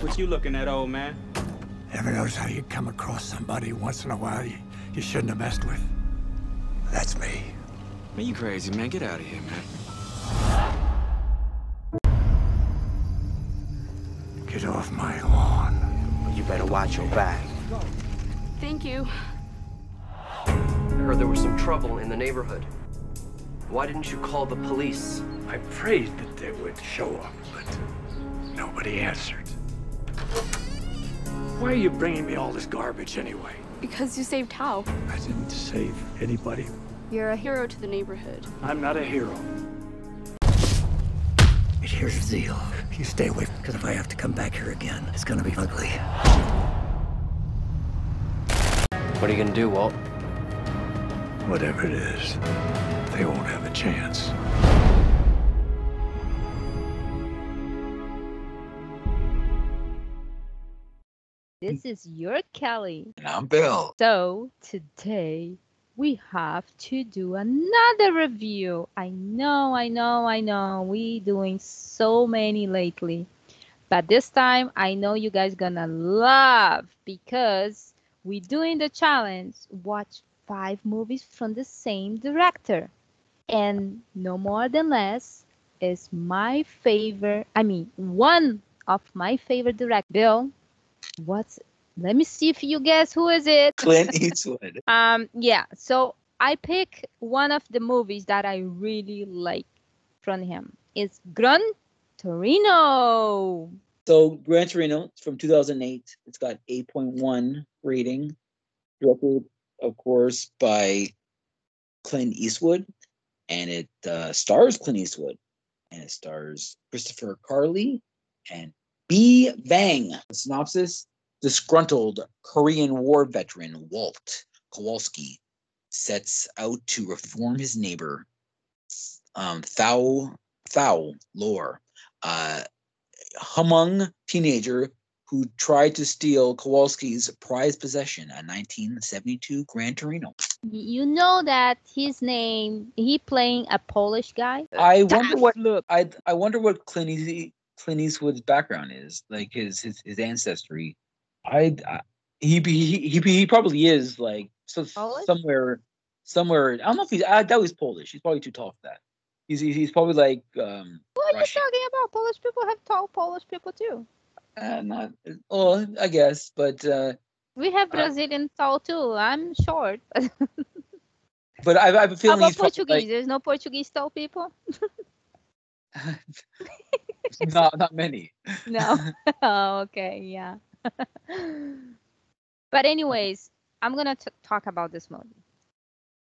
What you looking at, old man? Ever notice how you come across somebody once in a while you, you shouldn't have messed with? That's me. Man, you crazy, man. Get out of here, man. Get off my lawn. You better watch your back. Thank you. I heard there was some trouble in the neighborhood. Why didn't you call the police? I prayed that they would show up, but nobody answered. Why are you bringing me all this garbage anyway? Because you saved Hal. I didn't save anybody. You're a hero to the neighborhood. I'm not a hero. And here's the deal. You stay away, because if I have to come back here again, it's gonna be ugly. What are you gonna do, Walt? Whatever it is, they won't have a chance. This mm. is your Kelly. And I'm Bill. So today we have to do another review. I know, I know, I know. We doing so many lately. But this time I know you guys gonna love because we doing the challenge. Watch five movies from the same director. And no more than less is my favorite, I mean, one of my favorite direct. Bill, what's let me see if you guess who is it. Clint Eastwood. Um, yeah. So I pick one of the movies that I really like from him. It's Gran Torino. So Gran Torino from 2008. It's got 8.1 rating. Directed, of course, by Clint Eastwood, and it uh, stars Clint Eastwood, and it stars Christopher Carley and B. Bang. The synopsis: Disgruntled Korean War veteran Walt Kowalski sets out to reform his neighbor, um, Thao Thao Lor, uh, Hmong teenager who tried to steal Kowalski's prized possession, a 1972 Gran Torino. You know that his name, he playing a Polish guy. I wonder what look. I I wonder what Clint, Easy, Clint Eastwood's background is, like his his, his ancestry. I, I he, be- he he he probably is like so Polish? somewhere somewhere. I don't know if he's I doubt he's Polish. He's probably too tall for that. He's he's, he's probably like um What are you talking about? Polish people have tall Polish people too. uh, not oh I guess, but uh We have Uh, Brazilian tall too. I'm short. but I I have a How about Portuguese? like, There's no Portuguese tall people. not not many. No. oh, okay. Yeah. but anyways, I'm gonna t- talk about this movie.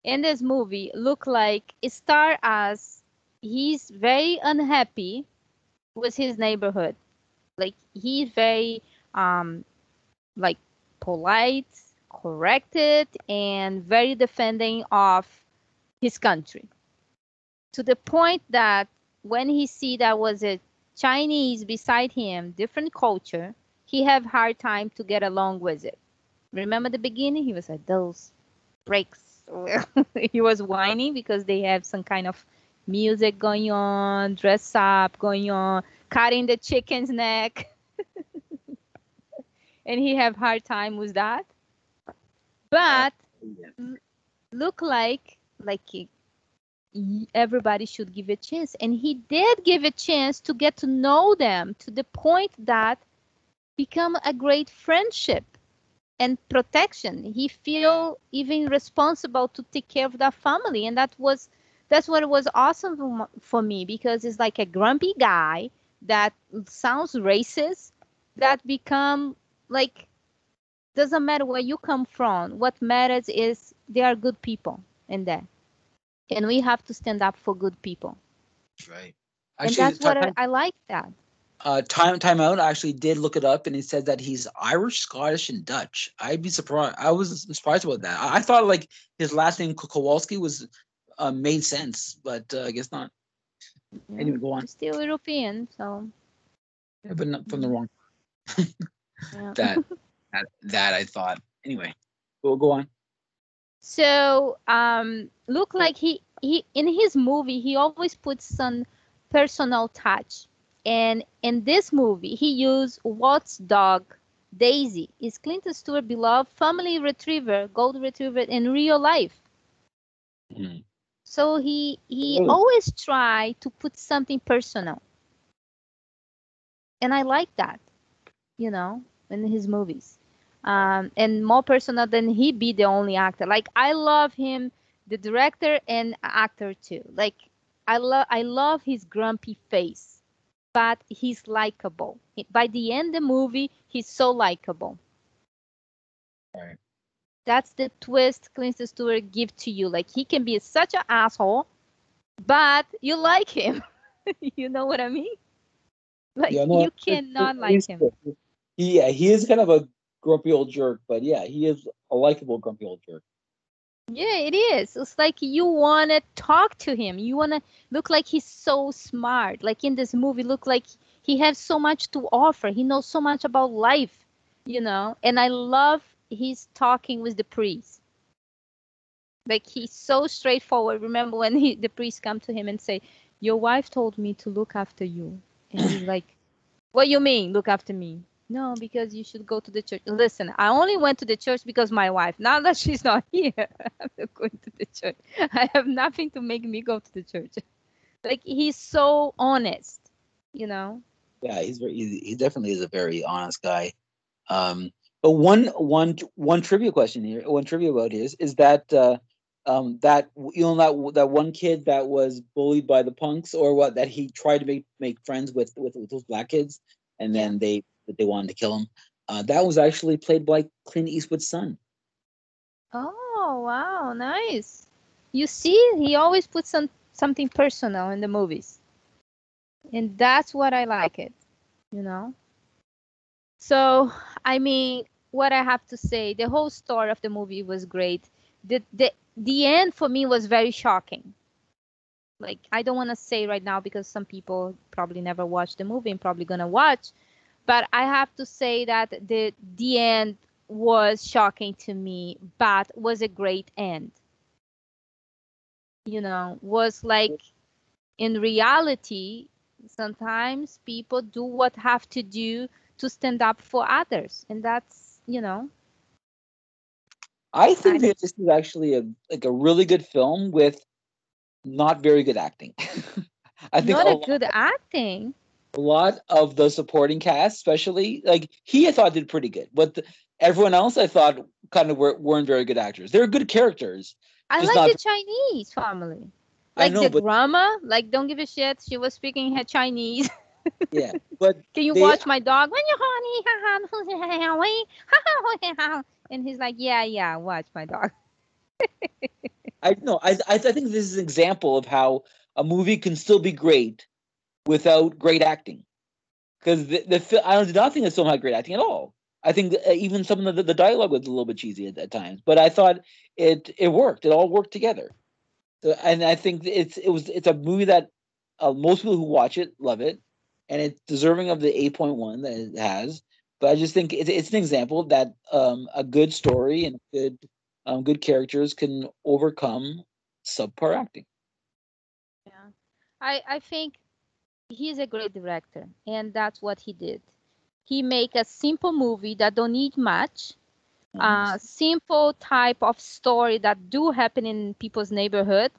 In this movie, look like star as he's very unhappy with his neighborhood. Like he's very um like polite, corrected, and very defending of his country. To the point that when he see that was a Chinese beside him, different culture, he have hard time to get along with it. Remember the beginning? He was like those breaks. he was whining because they have some kind of music going on, dress up going on, cutting the chicken's neck. and he have hard time with that. But look like like everybody should give a chance. And he did give a chance to get to know them to the point that become a great friendship and protection. He feel even responsible to take care of that family. And that was that's what was awesome for me because it's like a grumpy guy that sounds racist that become like doesn't matter where you come from. What matters is they are good people in there and we have to stand up for good people Right. and that's what I, I like that uh, time time out. I actually did look it up, and it said that he's Irish, Scottish, and Dutch. I'd be surprised. I was surprised about that. I, I thought like his last name Kowalski was uh, made sense, but uh, I guess not. you Anyway, go on. He's still european so Yeah, but not from the wrong. That that, that I thought. Anyway, go go on. So um look like he he in his movie he always puts some personal touch And in this movie, he used Walt's dog, Daisy, is Clint Eastwood beloved family retriever, gold retriever in real life. Mhm. So he he Really? always try to put something personal. And I like that, you know, in his movies. Um, and more personal than he be the only actor. Like I love him, the director and actor too. Like I love I love his grumpy face, but he's likable. By the end of the movie, he's so likable. Right. That's the twist Clint Eastwood give to you. Like he can be such an asshole, but you like him. you know what I mean? Like Yeah, no, you cannot it's- like him. He, yeah, he is kind of a grumpy old jerk, but yeah, he is a likable grumpy old jerk. Yeah, it is. It's like you want to talk to him. You want to look like he's so smart. Like in this movie, look like he has so much to offer. He knows so much about life, you know. And I love his talking with the priest. Like he's so straightforward. Remember when he, the priest come to him and say, "Your wife told me to look after you," and he's like, "What you mean, look after me?" No, because you should go to the church. Listen, I only went to the church because my wife. Now that she's not here, I'm not going to the church. I have nothing to make me go to the church. Like he's so honest, you know. Yeah, he's very. He, definitely is a very honest guy. Um, but one one one trivia question here, one trivia about his is that uh, um, that you know that that one kid that was bullied by the punks or what that he tried to make make friends with with, with those black kids, and then they that they wanted to kill him. Uh, that was actually played by Clint Eastwood's son. Oh wow, nice. You see, he always puts some something personal in the movies, and that's what I like it. You know. So I mean, what I have to say, the whole story of the movie was great. The the the end for me was very shocking. Like I don't want to say right now because some people probably never watched the movie and probably gonna watch, but I have to say that the the end was shocking to me, but was a great end. You know, was like in reality, sometimes people do what have to do to stand up for others, and that's you know, I think I- that this is actually a like a really good film with not very good acting. I think not a a good acting. A lot of the supporting cast, especially like he, I thought did pretty good, but the, everyone else I thought kind of were, weren't very good actors. They're good characters. I like not- the Chinese family. I Like know, the but grandma, like don't give a shit. She was speaking her Chinese. yeah, but Can you They- watch my dog? When you're horny? and he's like, yeah, yeah, watch my dog. I know I, I I think this is an example of how a movie can still be great without great acting. Because the, the I did not think the film had great acting at all. I think uh, even some of the, the dialogue was a little bit cheesy at, at times, but I thought it it worked. It all worked together. So, and I think it's it was it's a movie that uh, most people who watch it love it, and it's deserving of the eight point one that it has. But I just think it's, it's an example that um, a good story and good um, good characters can overcome subpar acting. Yeah. I, I think he's a great director, and that's what he did. He make a simple movie that don't need much, uh, simple type of story that do happen in people's neighborhood.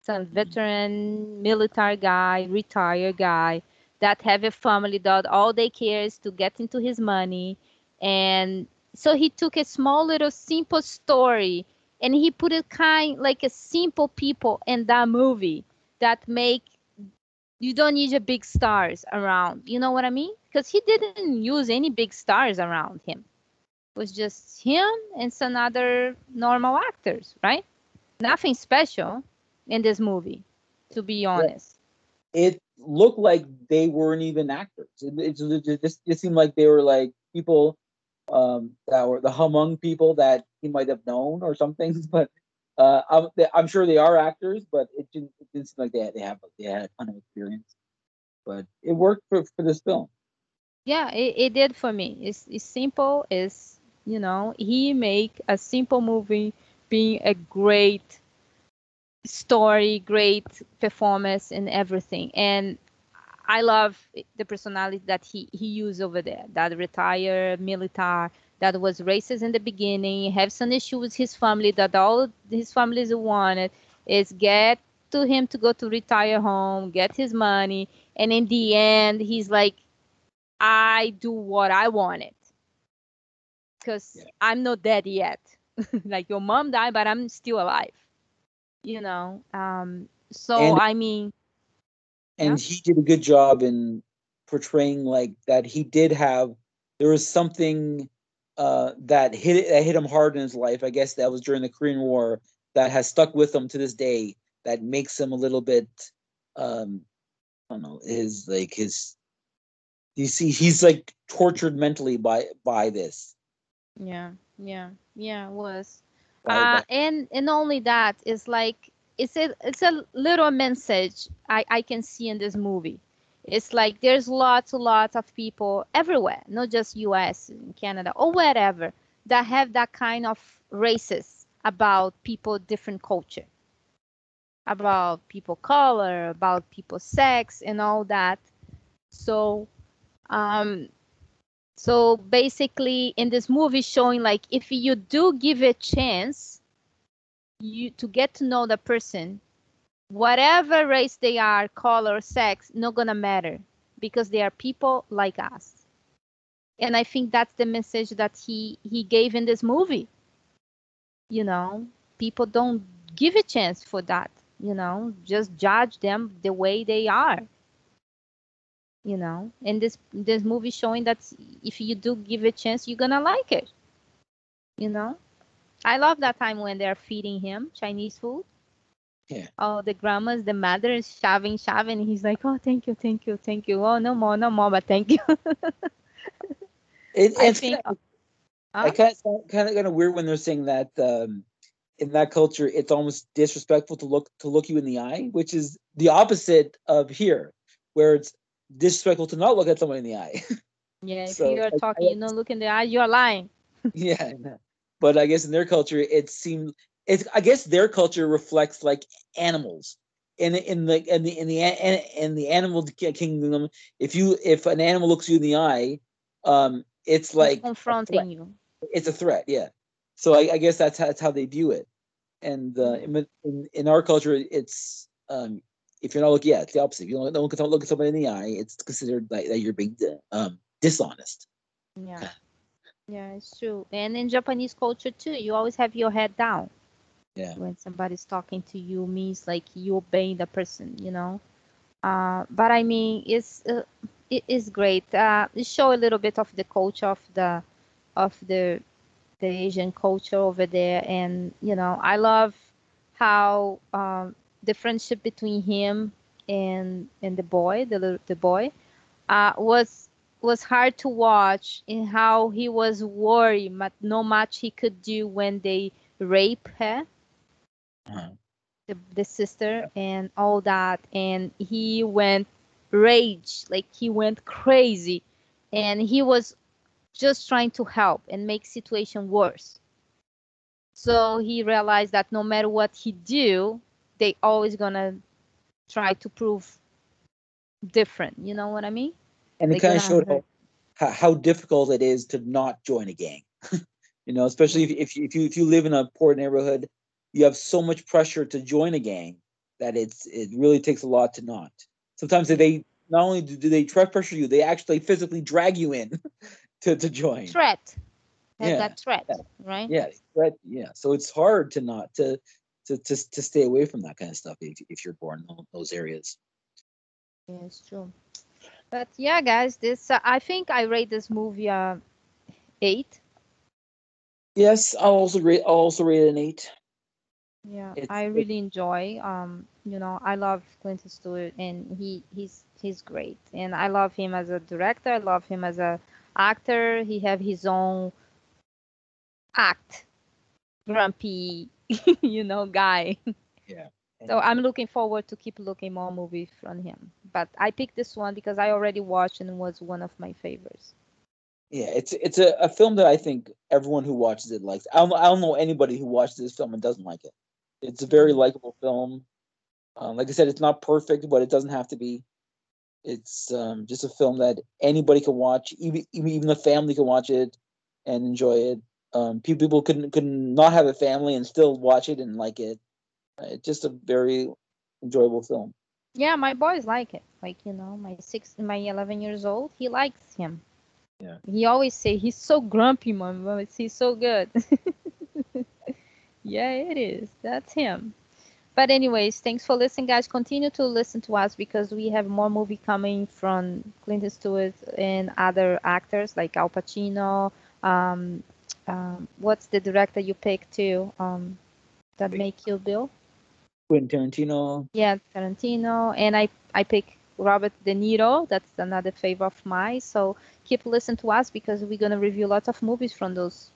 Some veteran military guy, retired guy that have a family that all they care is to get into his money. And so he took a small little simple story and he put it kind like a simple people in that movie that make you don't need your big stars around. You know what I mean? Because he didn't use any big stars around him. It was just him and some other normal actors, right? Nothing special in this movie, to be honest. It looked like they weren't even actors. It, it, it, just it seemed like they were like people um, that were the Hmong people that he might have known or something. But uh, I'm, I'm sure they are actors, but it didn't, it didn't seem like they had, they have they had a ton of experience. But it worked for, for this film. Yeah, it, it did for me. It's, it's simple. It's you know he make a simple movie being a great story, great performance, and everything. And I love the personality that he he used over there. That retired military that was racist in the beginning, have some issue with his family that all his families wanted is get to him to go to retire home, get his money, and in the end, he's like, I do what I wanted because Yeah. I'm not dead yet. like your mom died, but I'm still alive. You know. Um. So And- I mean, and he did a good job in portraying like that he did have there was something uh that hit that hit him hard in his life. I guess that was during the korean war that has stuck with him to this day that makes him a little bit um i don't know his like his you see he's like tortured mentally by by this. Yeah, yeah, yeah, it was. uh, and and only that is like it's a it's a little message I, I can see in this movie it's like there's lots and lots of people everywhere not just us canada or wherever that have that kind of racist about people different culture. About people color about people sex and all that. So um so basically in this movie showing like if you do give a chance you to get to know the person whatever race they are color sex not gonna matter because they are people like us. And i think that's the message that he he gave in this movie. You know people don't give a chance for that you know just judge them the way they are. You know and this this movie showing that if you do give a chance you're gonna like it. You know? I love that time when they're feeding him chinese food Yeah. oh the grandmas the mother is shoving shoving he's like oh thank you thank you thank you oh no more no more but thank you it, i it's think kinda- Huh? I kind of kind of kind of weird when they're saying that um, in that culture it's almost disrespectful to look to look you in the eye, which is the opposite of here, where it's disrespectful to not look at someone in the eye. yeah if So, you're I- I talking you don't look in the eye you're lying yeah, but I guess in their culture it seems it's I guess their culture reflects like animals. In in the in the in the in the animal kingdom, if you if an animal looks you in the eye, um, it's like threat. confronting you. It's a threat yeah. So i, I guess that's how, that's how they view it. And uh, in, in in our culture it's um if you're not looking yeah it's the opposite. If you don't, don't, don't look at somebody in the eye it's considered like that you're being um dishonest. Yeah. Yeah it's true. And in japanese culture too you always have your head down yeah. when somebody's talking to you means like you obeying the person you know? Uh, but i mean it's uh, it is great. Uh, it show a little bit of the culture of the of the the asian culture over there. And you know i love how um, the friendship between him and and the boy the the boy uh, was was hard to watch in how he was worried but no much he could do when they rape her uh-huh. the, the sister and all that. And he went rage. Like he went crazy. And he was just trying to help and make situation worse. So he realized that no matter what he do they always gonna try to prove different. You know what i mean? And it kind of showed how, how how difficult it is to not join a gang. You know especially if, if you if you if you live in a poor neighborhood you have so much pressure to join a gang that it's it really takes a lot to not. Sometimes they not only do they try pressure you they actually physically drag you in to to join. Threat. Yeah, that threat yeah. right? Yeah right yeah. So it's hard to not to to to, to stay away from that kind of stuff if, if you're born in those areas. Yeah, it's true. But yeah, guys, this uh, I think I rate this movie uh eight. yes i'll also rate i'll also rate it an eight Yeah, It's- I it- really enjoy. Um, you know, I love Clint Eastwood, and he he's he's great, and I love him as a director. I love him as a actor. He have his own act, grumpy, you know, guy. yeah So I'm looking forward to keep looking more movies from him. But I picked this one because I already watched and was one of my favorites. Yeah, it's it's a, a film that I think everyone who watches it likes. I don't I don't know anybody who watches this film and doesn't like it. It's a very likable film. Um, like I said, it's not perfect, but it doesn't have to be. It's um, just a film that anybody can watch, even even the family can watch it and enjoy it. Um, pe- people could could not have a family and still watch it and like it. Uh, It's just a very enjoyable film. Yeah, my boys like it. Like you know, my six, my eleven years old, he likes him. Yeah. He always say he's so grumpy, mom, but he's so good. yeah, it is. That's him. But anyways, thanks for listening, guys. Continue to listen to us because we have more movie coming from Clint Eastwood and other actors like Al Pacino. Um, um, what's the director you picked too? Um, that make Kill Bill? Quentin Tarantino. Yeah, Tarantino, and I I pick Robert De Niro. That's another favorite of mine. So keep listening to us because we're gonna review lots of movies from those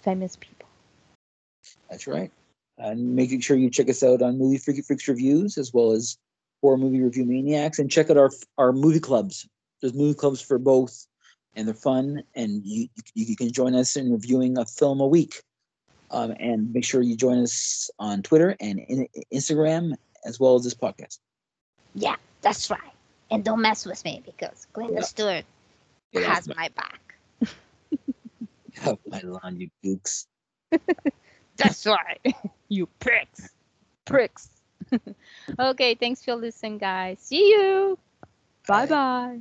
famous people. That's right. And making sure you check us out on Movie Freaky Freaks reviews as well as Horror Movie Review Maniacs, and check out our our movie clubs. There's movie clubs for both, and they're fun. And you you, can join us in reviewing a film a week. Um, and make sure you join us on Twitter and in, Instagram as well as this podcast. Yeah, that's right. And don't mess with me because Clint Yeah. Eastwood Yeah, has my back. Have my lawn, you gooks. That's right. you pricks. Pricks. okay, thanks for listening, guys. See you. Bye bye.